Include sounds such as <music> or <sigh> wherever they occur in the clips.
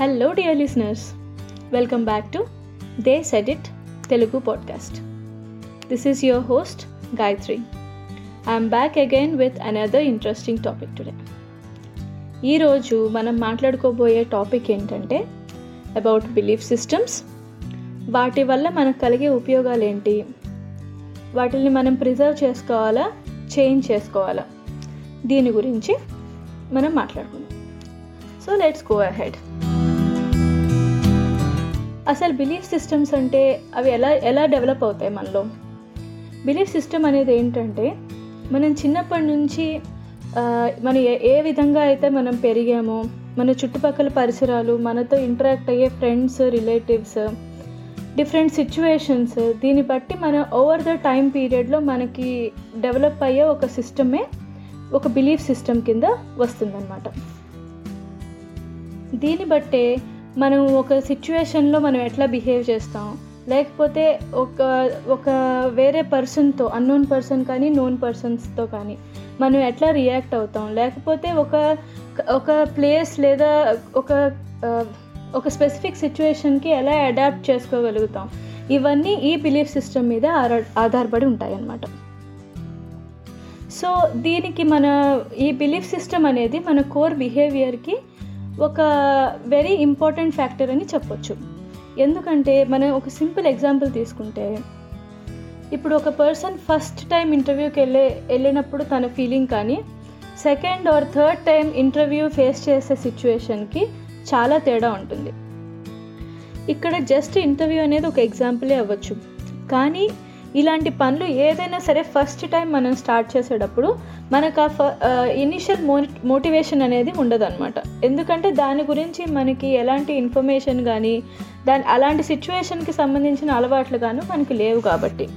Hello dear listeners welcome back to the said it it Telugu podcast this is your host Gayatri I'm back again with another interesting topic today ఈరోజు మనం మాట్లాడుకోబోయే topic ఏంటంటే about belief systems వాటి వల్ల మనకు కలిగే ఉపయోగాలు ఏంటి? వాటిని మనం ప్రిజర్వ్ చేసుకోవాలా? చేంజ్ చేసుకోవాలా? దీని గురించి మనం మాట్లాడుకుందాం. సో లెట్స్ గో అహెడ్ అసలు బిలీఫ్ సిస్టమ్స్ అంటే అవి ఎలా ఎలా డెవలప్ అవుతాయి మనలో? బిలీఫ్ సిస్టమ్ అనేది ఏంటంటే మనం చిన్నప్పటి నుంచి మనం ఏ ఏ విధంగా అయితే మనం పెరిగామో మన చుట్టుపక్కల పరిసరాలు మనతో ఇంటరాక్ట్ అయ్యే ఫ్రెండ్స్ రిలేటివ్స్ డిఫరెంట్ సిచ్యువేషన్స్ దీన్ని బట్టి మన ఓవర్ ద టైం పీరియడ్లో మనకి డెవలప్ అయ్యే ఒక సిస్టమే ఒక బిలీఫ్ సిస్టమ్ కింద వస్తుందన్నమాట. దీన్ని బట్టే మనం ఒక సిచ్యువేషన్లో మనం ఎట్లా బిహేవ్ చేస్తాం? లేకపోతే ఒక ఒక వేరే పర్సన్తో అన్నోన్ పర్సన్ కానీ నోన్ పర్సన్స్తో కానీ మనం ఎట్లా రియాక్ట్ అవుతాం? లేకపోతే ఒక ఒక ప్లేస్ లేదా ఒక ఒక స్పెసిఫిక్ సిచ్యువేషన్కి ఎలా అడాప్ట్ చేసుకోగలుగుతాం? ఇవన్నీ ఈ బిలీఫ్ సిస్టమ్ మీద ఆధారపడి ఉంటాయి అన్నమాట సో దీనికి మన ఈ బిలీఫ్ సిస్టమ్ అనేది మన కోర్ బిహేవియర్కి ఒక వెరీ ఇంపార్టెంట్ ఫ్యాక్టర్ అని చెప్పొచ్చు. ఎందుకంటే మనం ఒక సింపుల్ ఎగ్జాంపుల్ తీసుకుంటే ఇప్పుడు ఒక పర్సన్ ఫస్ట్ టైం ఇంటర్వ్యూకి వెళ్ళే వెళ్ళినప్పుడు తన ఫీలింగ్ కానీ second or third time interview face చేసే సిచ్యువేషన్కి చాలా తేడా ఉంటుంది. ఇక్కడ జస్ట్ ఇంటర్వ్యూ అనేది ఒక ఎగ్జాంపులే అవ్వచ్చు. కానీ ఇలాంటి పనులు ఏదైనా సరే ఫస్ట్ టైం మనం స్టార్ట్ చేసేటప్పుడు మనకు ఆ ఫ ఇనిషియల్ మో మోటివేషన్ అనేది ఉండదన్నమాట. ఎందుకంటే దాని గురించి మనకి ఎలాంటి ఇన్ఫర్మేషన్ కానీ దాని అలాంటి సిచ్యువేషన్కి సంబంధించిన అలవాట్లు కానీ మనకి లేవు కాబట్టి.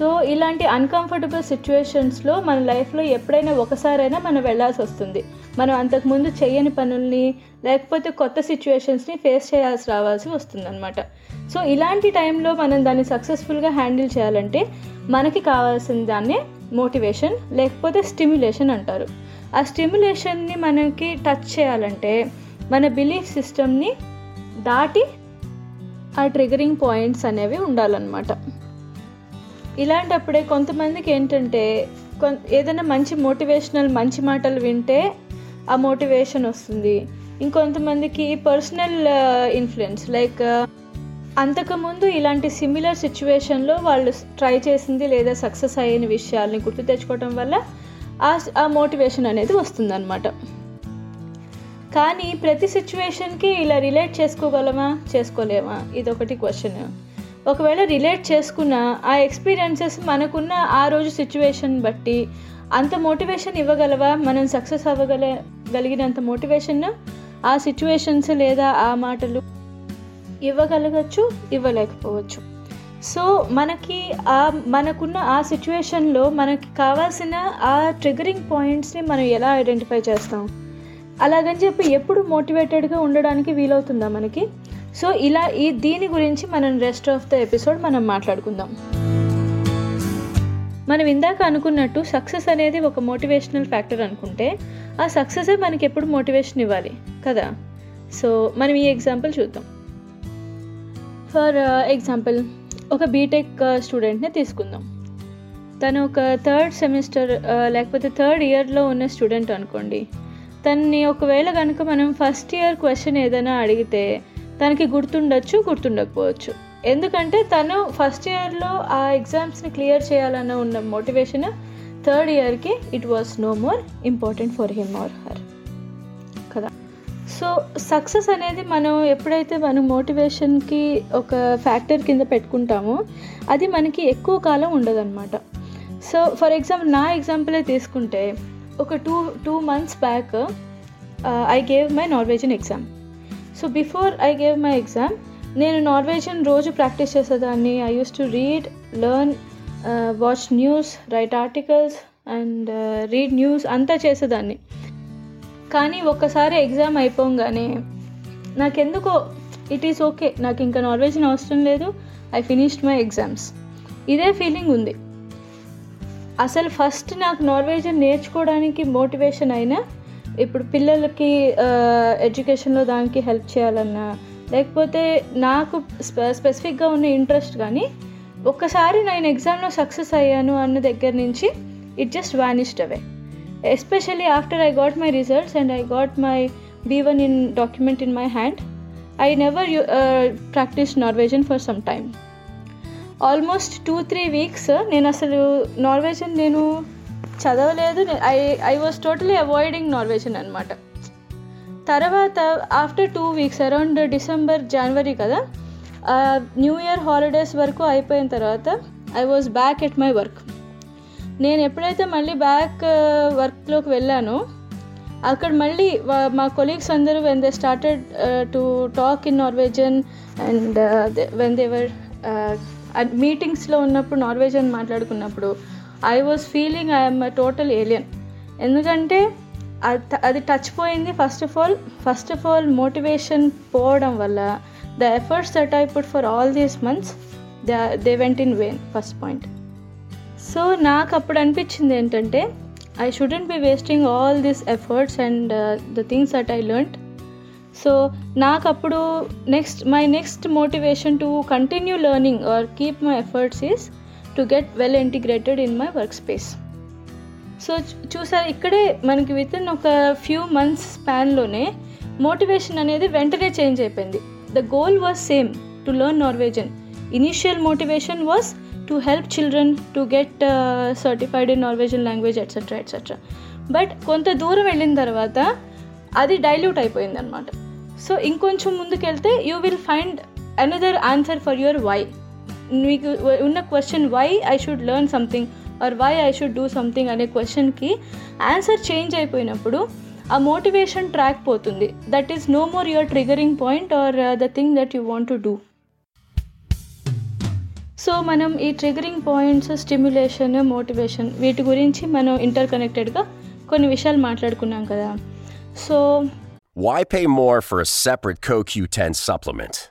సో ఇలాంటి అన్కంఫర్టబుల్ సిచ్యువేషన్స్లో మన లైఫ్లో ఎప్పుడైనా ఒకసారైనా మనం వెళ్ళాల్సి వస్తుంది. మనం అంతకుముందు చేయని పనుల్ని లేకపోతే కొత్త సిచ్యువేషన్స్ని ఫేస్ చేయాల్సి రావాల్సి వస్తుందన్నమాట. సో ఇలాంటి టైంలో మనం దాన్ని సక్సెస్ఫుల్గా హ్యాండిల్ చేయాలంటే మనకి కావాల్సిన దాన్నే మోటివేషన్ లేకపోతే స్టిమ్యులేషన్ అంటారు. ఆ స్టిమ్యులేషన్ని మనకి టచ్ చేయాలంటే మన బిలీఫ్ సిస్టమ్ని దాటి ఆ ట్రిగరింగ్ పాయింట్స్ అనేవి ఉండాలన్నమాట. ఇలాంటప్పుడే కొంతమందికి ఏంటంటే ఏదైనా మంచి మోటివేషనల్ మంచి మాటలు వింటే ఆ మోటివేషన్ వస్తుంది. ఇంకొంతమందికి పర్సనల్ ఇన్ఫ్లుయెన్స్ లైక్ అంతకుముందు ఇలాంటి సిమిలర్ సిచ్యువేషన్లో వాళ్ళు ట్రై చేసింది లేదా సక్సెస్ అయిన విషయాల్ని గుర్తు తెచ్చుకోవడం వల్ల ఆ ఆ మోటివేషన్ అనేది వస్తుందన్నమాట. కానీ ప్రతి సిచ్యువేషన్కి ఇలా రిలేట్ చేసుకోగలమా? చేసుకోలేమా? ఇదొకటి క్వశ్చన్. ఒకవేళ రిలేట్ చేసుకున్న ఆ ఎక్స్పీరియన్సెస్ మనకున్న ఆ రోజు సిచ్యువేషన్ బట్టి అంత మోటివేషన్ ఇవ్వగలవా? మనం సక్సెస్ అవ్వగల గలిగినంత మోటివేషన్ ఆ సిచ్యువేషన్స్ లేదా ఆ మాటలు ఇవ్వగలగచ్చు ఇవ్వలేకపోవచ్చు. సో మనకి ఆ మనకున్న ఆ సిచ్యువేషన్లో మనకి కావాల్సిన ఆ ట్రిగరింగ్ పాయింట్స్ని మనం ఎలా ఐడెంటిఫై చేస్తాం? అలాగని చెప్పి ఎప్పుడు మోటివేటెడ్గా ఉండడానికి వీలవుతుందా మనకి? సో ఇలా ఈ దీని గురించి మనం రెస్ట్ ఆఫ్ ద ఎపిసోడ్ మనం మాట్లాడుకుందాం. మనం ఇందాక అనుకున్నట్టు సక్సెస్ అనేది ఒక మోటివేషనల్ ఫ్యాక్టర్ అనుకుంటే ఆ సక్సెసే మనకి ఎప్పుడు మోటివేషన్ ఇవ్వాలి కదా? సో మనం ఈ ఎగ్జాంపుల్ చూద్దాం. ఫర్ ఎగ్జాంపుల్ uh, ఒక బీటెక్ స్టూడెంట్ని uh, తీసుకుందాం. తను ఒక థర్డ్ సెమిస్టర్ uh, లేకపోతే థర్డ్ ఇయర్లో ఉన్న స్టూడెంట్ అనుకోండి. తన్ని ఒకవేళ కనుక మనం ఫస్ట్ ఇయర్ క్వశ్చన్ ఏదైనా అడిగితే తనకి గుర్తుండొచ్చు గుర్తుండకపోవచ్చు. ఎందుకంటే తను ఫస్ట్ ఇయర్లో ఆ ఎగ్జామ్స్ని క్లియర్ చేయాలన్న ఉన్న మోటివేషన్ థర్డ్ ఇయర్కి it was no more important for him or her కదా? సో సక్సెస్ అనేది మనం ఎప్పుడైతే మనం మోటివేషన్కి ఒక ఫ్యాక్టర్ కింద పెట్టుకుంటామో అది మనకి ఎక్కువ కాలం ఉండదన్నమాట. సో ఫర్ ఎగ్జాంపుల్ నా ఎగ్జాంపులే తీసుకుంటే ఒక two two months back I gave my Norwegian exam so before I gave my exam నేను నార్వేజియన్ రోజు ప్రాక్టీస్ చేసేదాన్ని. I use to read learn watch news write articles and read news అంతా చేసేదాన్ని. కానీ ఒక్కసారి ఎగ్జామ్ అయిపోగానే నాకెందుకో ఇట్ ఈస్ ఓకే నాకు ఇంకా నార్వేజియన్ అవసరం లేదు. ఐ ఫినిష్డ్ మై ఎగ్జామ్స్ ఇదే ఫీలింగ్ ఉంది. అసలు ఫస్ట్ నాకు నార్వేజియన్ నేర్చుకోవడానికి మోటివేషన్ అయినా ఇప్పుడు పిల్లలకి ఎడ్యుకేషన్లో దానికి హెల్ప్ చేయాలన్నా లేకపోతే నాకు స్పె స్పెసిఫిక్గా ఉన్న ఇంట్రెస్ట్ కానీ ఒక్కసారి నేను ఎగ్జామ్లో సక్సెస్ అయ్యాను అన్న దగ్గర నుంచి it just vanished away. Especially after I got my results and I got my B one in document in my hand I never you practice Norwegian for some time. Almost two three weeks నేను అసలు Norwegian నేను చదవలేదు. I I was totally avoiding Norwegian అనమాట తర్వాత after two weeks around December జనవరి కదా new year holidays వరకు అయిపోయిన తర్వాత I was back at my work నేను ఎప్పుడైతే మళ్ళీ బ్యాక్ వర్క్లోకి వెళ్ళానో అక్కడ మళ్ళీ మా కొలీగ్స్ అందరూ when they started to talk in Norwegian and when they were మీటింగ్స్లో ఉన్నప్పుడు నార్వేజన్ మాట్లాడుకున్నప్పుడు I was feeling I'm total alien ఎందుకంటే అది టచ్ పోయింది first of all first of all motivation పోవడం వల్ల the efforts that I put for all these months the they went in vain first point so నాకు అప్పుడు అనిపించింది ఏంటంటే I shouldn't be wasting all these efforts and the things that I learn so నాకు అప్పుడు next my next motivation to continue learning or keep my efforts is to get well integrated in my work space so చూసారు ఇక్కడే మనకి within ఒక few months స్పాన్లోనే motivation అనేది వెంటనే change అయిపోయింది. The goal was same to learn Norwegian initial motivation was to help children to get certified in Norwegian language etcetera etcetera but కొంత దూరం వెళ్ళిన తర్వాత అది డైల్యూట్ అయిపోయింది అనమాట సో ఇంకొంచెం ముందుకెళ్తే you will find another answer for your why మీకు ఉన్న question why I should learn something or why I should do something అనే క్వశ్చన్కి ఆన్సర్ చేంజ్ అయిపోయినప్పుడు ఆ మోటివేషన్ ట్రాక్ పోతుంది. That is no more your triggering point or the thing that you want to do so మనం ఈ triggering points stimulation motivation వీటి గురించి మనం ఇంటర్ కనెక్టెడ్గా కొన్ని విషయాలు మాట్లాడుకున్నాం కదా. So Why pay more for a separate CoQ10 supplement?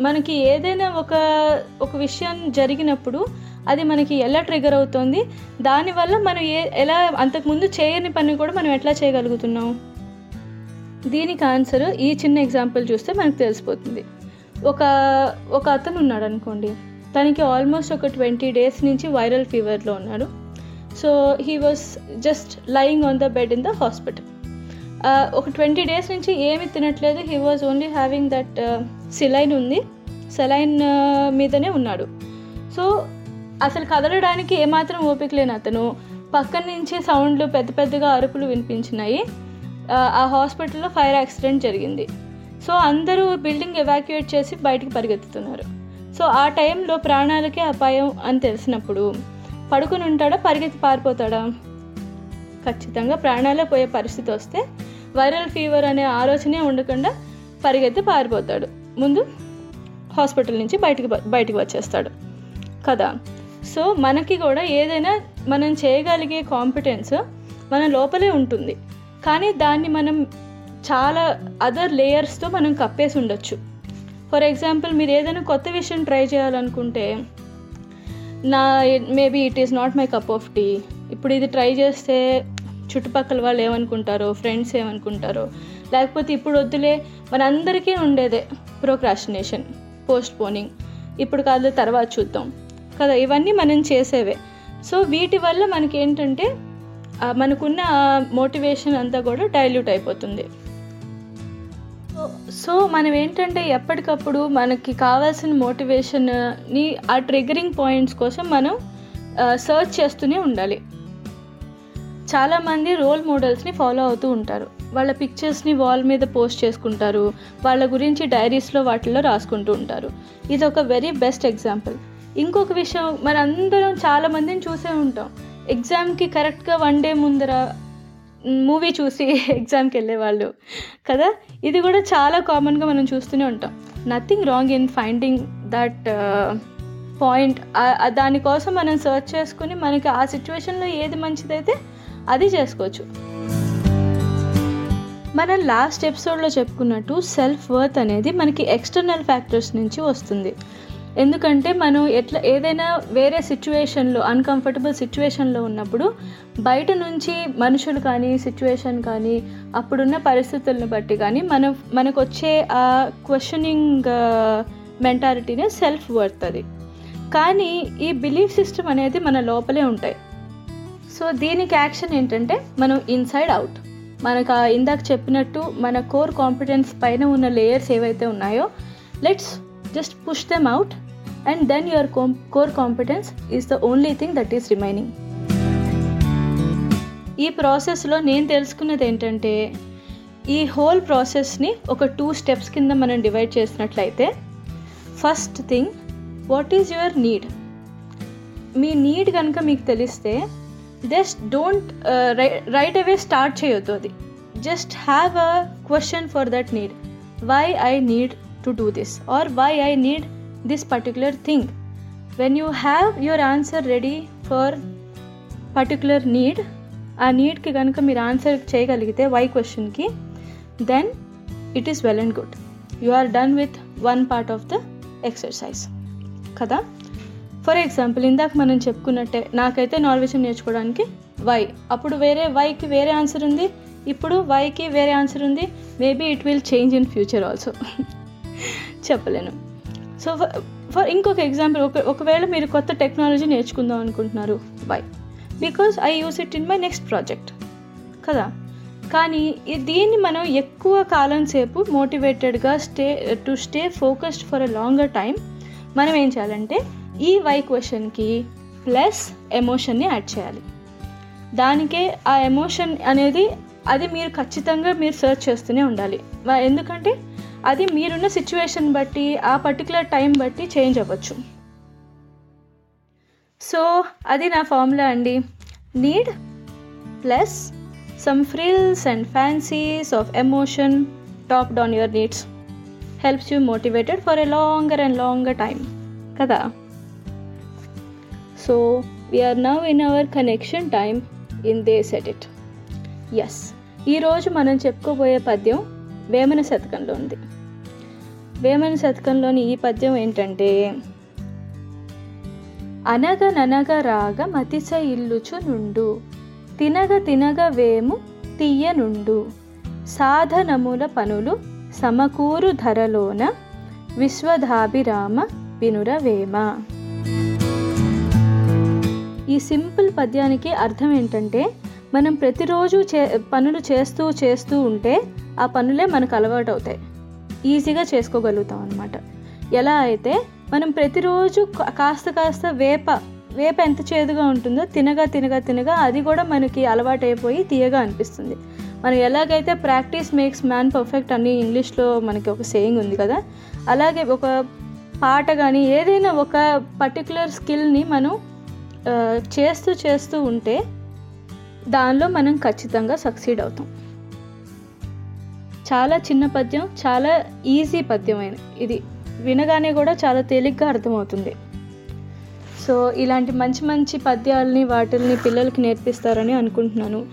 మనకి ఏదైనా ఒక ఒక విషయం జరిగినప్పుడు అది మనకి ఎలా ట్రిగర్ అవుతుంది? దానివల్ల మనం ఏ ఎలా అంతకుముందు చేయని పని కూడా మనం ఎట్లా చేయగలుగుతున్నాం? దీనికి ఆన్సర్ ఈ చిన్న ఎగ్జాంపుల్ చూస్తే మనకు తెలిసిపోతుంది. ఒక ఒక అతను ఉన్నాడు అనుకోండి. తనకి ఆల్మోస్ట్ ఒక ట్వంటీ డేస్ నుంచి వైరల్ ఫీవర్లో ఉన్నాడు. So he was just lying on the bed in the hospital ఒక ట్వంటీ డేస్ నుంచి ఏమి తినట్లేదు. He was only having that saline ఉంది. సెలైన్ మీదనే ఉన్నాడు. సో అసలు కదలడానికి ఏమాత్రం ఓపిక లేని అతను. పక్కన నుంచి సౌండ్లు పెద్ద పెద్దగా అరుపులు వినిపించినాయి. ఆ హాస్పిటల్లో ఫైర్ యాక్సిడెంట్ జరిగింది. సో అందరూ బిల్డింగ్ ఎవాక్యుయేట్ చేసి బయటికి పరిగెత్తుతున్నారు. సో ఆ టైంలో ప్రాణాలకే అపాయం అని తెలిసినప్పుడు పడుకుని ఉంటాడా పరిగెత్తి పారిపోతాడా? ఖచ్చితంగా ప్రాణాలే పోయే పరిస్థితి వస్తే వైరల్ ఫీవర్ అనే ఆలోచనే ఉండకుండా పరిగెత్తి పారిపోతాడు. ముందు హాస్పిటల్ నుంచి బయటికి బయటికి వచ్చేస్తాడు. కదా? సో మనకి కూడా ఏదైనా మనం చేయగలిగే కాంపిటెన్స్ మన లోపలే ఉంటుంది. కానీ దాన్ని మనం చాలా అదర్ లేయర్స్తో మనం కప్పేసి ఉండొచ్చు. ఫర్ ఎగ్జాంపుల్ మీరు ఏదైనా కొత్త విషయం ట్రై చేయాలనుకుంటే నా maybe it is not my cup of tea ఇప్పుడు ఇది ట్రై చేస్తే చుట్టుపక్కల వాళ్ళు ఏమనుకుంటారో ఫ్రెండ్స్ ఏమనుకుంటారో లేకపోతే ఇప్పుడు వద్దులే. మనందరికీ ఉండేదే ప్రోక్రాస్టినేషన్ పోస్ట్ పోనింగ్ ఇప్పుడు కాదు తర్వాత చూద్దాం. కదా ఇవన్నీ మనం చేసేవే. సో వీటి వల్ల మనకి ఏంటంటే మనకున్న మోటివేషన్ అంతా కూడా డైల్యూట్ అయిపోతుంది. సో మనం ఏంటంటే ఎప్పటికప్పుడు మనకి కావాల్సిన మోటివేషన్ని ఆ ట్రిగరింగ్ పాయింట్స్ కోసం మనం సర్చ్ చేస్తూనే ఉండాలి. చాలామంది రోల్ మోడల్స్ని ఫాలో అవుతూ ఉంటారు. వాళ్ళ పిక్చర్స్ని వాల్ మీద పోస్ట్ చేసుకుంటారు. వాళ్ళ గురించి డైరీస్లో వాటిల్లో రాసుకుంటూ ఉంటారు. ఇది ఒక వెరీ బెస్ట్ ఎగ్జాంపుల్ ఇంకొక విషయం మనందరం చాలామందిని చూసే ఉంటాం. ఎగ్జామ్కి కరెక్ట్గా వన్ డే ముందర మూవీ చూసి <laughs> ఎగ్జామ్కి వెళ్ళేవాళ్ళు కదా? ఇది కూడా చాలా కామన్గా మనం చూస్తూనే ఉంటాం. Nothing wrong in finding that point దానికోసం మనం సర్చ్ చేసుకుని మనకి ఆ సిచ్యువేషన్లో ఏది మంచిదైతే అది చేసుకోవచ్చు. మనం లాస్ట్ ఎపిసోడ్లో చెప్పుకున్నట్టు సెల్ఫ్ వర్త్ అనేది మనకి ఎక్స్టర్నల్ ఫ్యాక్టర్స్ నుంచి వస్తుంది. ఎందుకంటే మనం ఎట్లా ఏదైనా వేరే సిచ్యువేషన్లో అన్కంఫర్టబుల్ సిచ్యువేషన్లో ఉన్నప్పుడు బయట నుంచి మనుషులు కానీ సిచ్యువేషన్ కానీ అప్పుడున్న పరిస్థితులను బట్టి కానీ మనం మనకు వచ్చే ఆ క్వశ్చనింగ్ మెంటాలిటీనే సెల్ఫ్ వర్త్ అది. కానీ ఈ బిలీఫ్ సిస్టమ్ అనేది మన లోపలే ఉంటాయి. సో దీనికి యాక్షన్ ఏంటంటే మనం ఇన్సైడ్ అవుట్ మనకు ఇందాక చెప్పినట్టు మన కోర్ కాంపిటెన్స్ పైన ఉన్న లేయర్స్ ఏవైతే ఉన్నాయో let's just push them out and then your core competence is the only thing that is remaining ఈ ప్రాసెస్లో నేను తెలుసుకున్నది ఏంటంటే ఈ హోల్ ప్రాసెస్ని ఒక టూ స్టెప్స్ కింద మనం డివైడ్ చేసినట్లయితే first thing what is your need me need కనుక మీకు తెలిస్తే just don't right away start చేయొద్దు అది. Just have a question for that need. Why I need to do this or why I need this particular thing when you have your answer ready for particular need ఆ నీడ్కి కనుక మీరు answer చేయగలిగితే why క్వశ్చన్కి then it is well and good you are done with one part of the exercise కదా? For example ఇందాక మనం చెప్పుకున్నట్టే నాకైతే నార్వేషన్ నేర్చుకోవడానికి వై. అప్పుడు వేరే వైకి వేరే ఆన్సర్ ఉంది ఇప్పుడు వైకి వేరే ఆన్సర్ ఉంది. Maybe it will change in future also చెప్పలేను. సో ఫర్ ఇంకొక ఎగ్జాంపుల్ ఒక ఒకవేళ మీరు కొత్త టెక్నాలజీ నేర్చుకుందాం అనుకుంటున్నారు why. Because I use it in my next project కదా? కానీ దీన్ని మనం ఎక్కువ కాలం సేపు మోటివేటెడ్గా stay to stay focused for a longer time మనం ఏం చేయాలంటే ఈ వై క్వశ్చన్కి ప్లస్ ఎమోషన్ని యాడ్ చేయాలి. దానికే ఆ ఎమోషన్ అనేది అది మీరు ఖచ్చితంగా మీరు సెర్చ్ చేస్తూనే ఉండాలి. ఎందుకంటే అది మీరున్న సిచ్యువేషన్ బట్టి ఆ పర్టికులర్ టైం బట్టి చేంజ్ అవ్వచ్చు. సో అది నా ఫార్ములా అండి. Need plus some frills and fancies of emotion top down your needs helps you motivated for a longer and longer time కదా? So we are now in our connection time in they set it is ఈరోజు మనం చెప్పుకోబోయే పద్యం వేమన శతకంలో ఉంది. వేమన శతకంలోని ఈ పద్యం ఏంటంటే అనగననగ రాగ మతిస ఇల్లుచు నుండు తినగ తినగ వేము తీయ నుండు సాధనముల పనులు సమకూరు ధరలోన విశ్వధాభిరామ వినురవేమ ఈ సింపుల్ పద్యానికి అర్థం ఏంటంటే మనం ప్రతిరోజు చే పనులు చేస్తూ చేస్తూ ఉంటే ఆ పనులే మనకు అలవాటు అవుతాయి ఈజీగా చేసుకోగలుగుతాం అనమాట ఎలా అయితే మనం ప్రతిరోజు కాస్త కాస్త వేప వేప ఎంత చేదుగా ఉంటుందో తినగా తినగా తినగా అది కూడా మనకి అలవాటైపోయి తీయగా అనిపిస్తుంది. మనం ఎలాగైతే ప్రాక్టీస్ మేక్స్ మ్యాన్ పర్ఫెక్ట్ అని ఇంగ్లీష్లో మనకి ఒక సేయింగ్ ఉంది కదా అలాగే ఒక పాట కానీ ఏదైనా ఒక పర్టికులర్ స్కిల్ని మనం చేస్తూ చేస్తూ ఉంటే దానిలో మనం ఖచ్చితంగా సక్సీడ్ అవుతాం. చాలా చిన్న పద్యం చాలా ఈజీ పద్యమైన ఇది వినగానే కూడా చాలా తేలిగ్గా అర్థమవుతుంది. సో ఇలాంటి మంచి మంచి పద్యాలని వాటిల్ని పిల్లలకి నేర్పిస్తారని అనుకుంటున్నాను.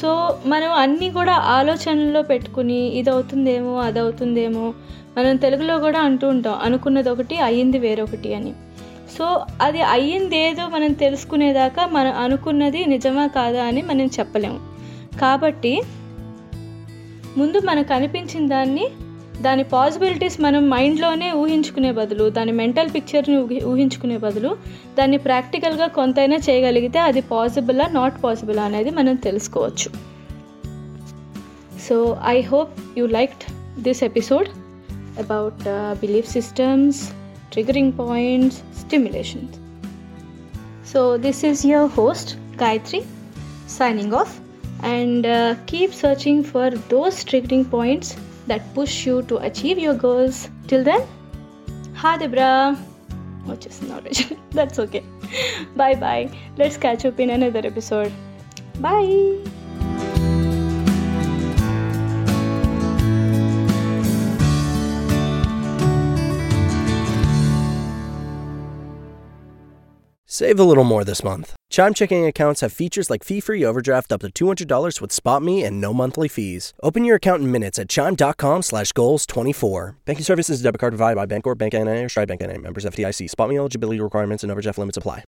సో మనం అన్నీ కూడా ఆలోచనలో పెట్టుకుని ఇది అవుతుందేమో అది అవుతుందేమో మనం తెలుగులో కూడా అంటూ ఉంటాం అనుకున్నది ఒకటి అయ్యింది వేరొకటి అని. సో అది అయ్యింది ఏదో మనం తెలుసుకునేదాకా మనం అనుకున్నది నిజమా కాదా అని మనం చెప్పలేము. కాబట్టి ముందు మనకు అనిపించిన దాన్ని దాని పాసిబిలిటీస్ మనం మైండ్లోనే ఊహించుకునే బదులు దాని మెంటల్ పిక్చర్ని ఊహించుకునే బదులు దాన్ని ప్రాక్టికల్గా కొంతైనా చేయగలిగితే అది పాసిబులా నాట్ పాసిబులా అనేది మనం తెలుసుకోవచ్చు. So I hope you liked this episode about belief systems. Triggering points, stimulations. So, this is your host Gayatri signing off and uh, keep searching for those triggering points that push you to achieve your goals. Till then, Hadibra. Which is not That's okay. <laughs> Bye bye. Let's catch up in another episode. Bye. Save a little more this month. Chime checking accounts have features like fee-free overdraft up to $200 with SpotMe and no monthly fees. Open your account in minutes at chime.com slash goals 24. Banking services is debit card provided by Bancorp, Bank NA, or Stride Bank NA. Members FDIC. SpotMe eligibility requirements and overdraft limits apply.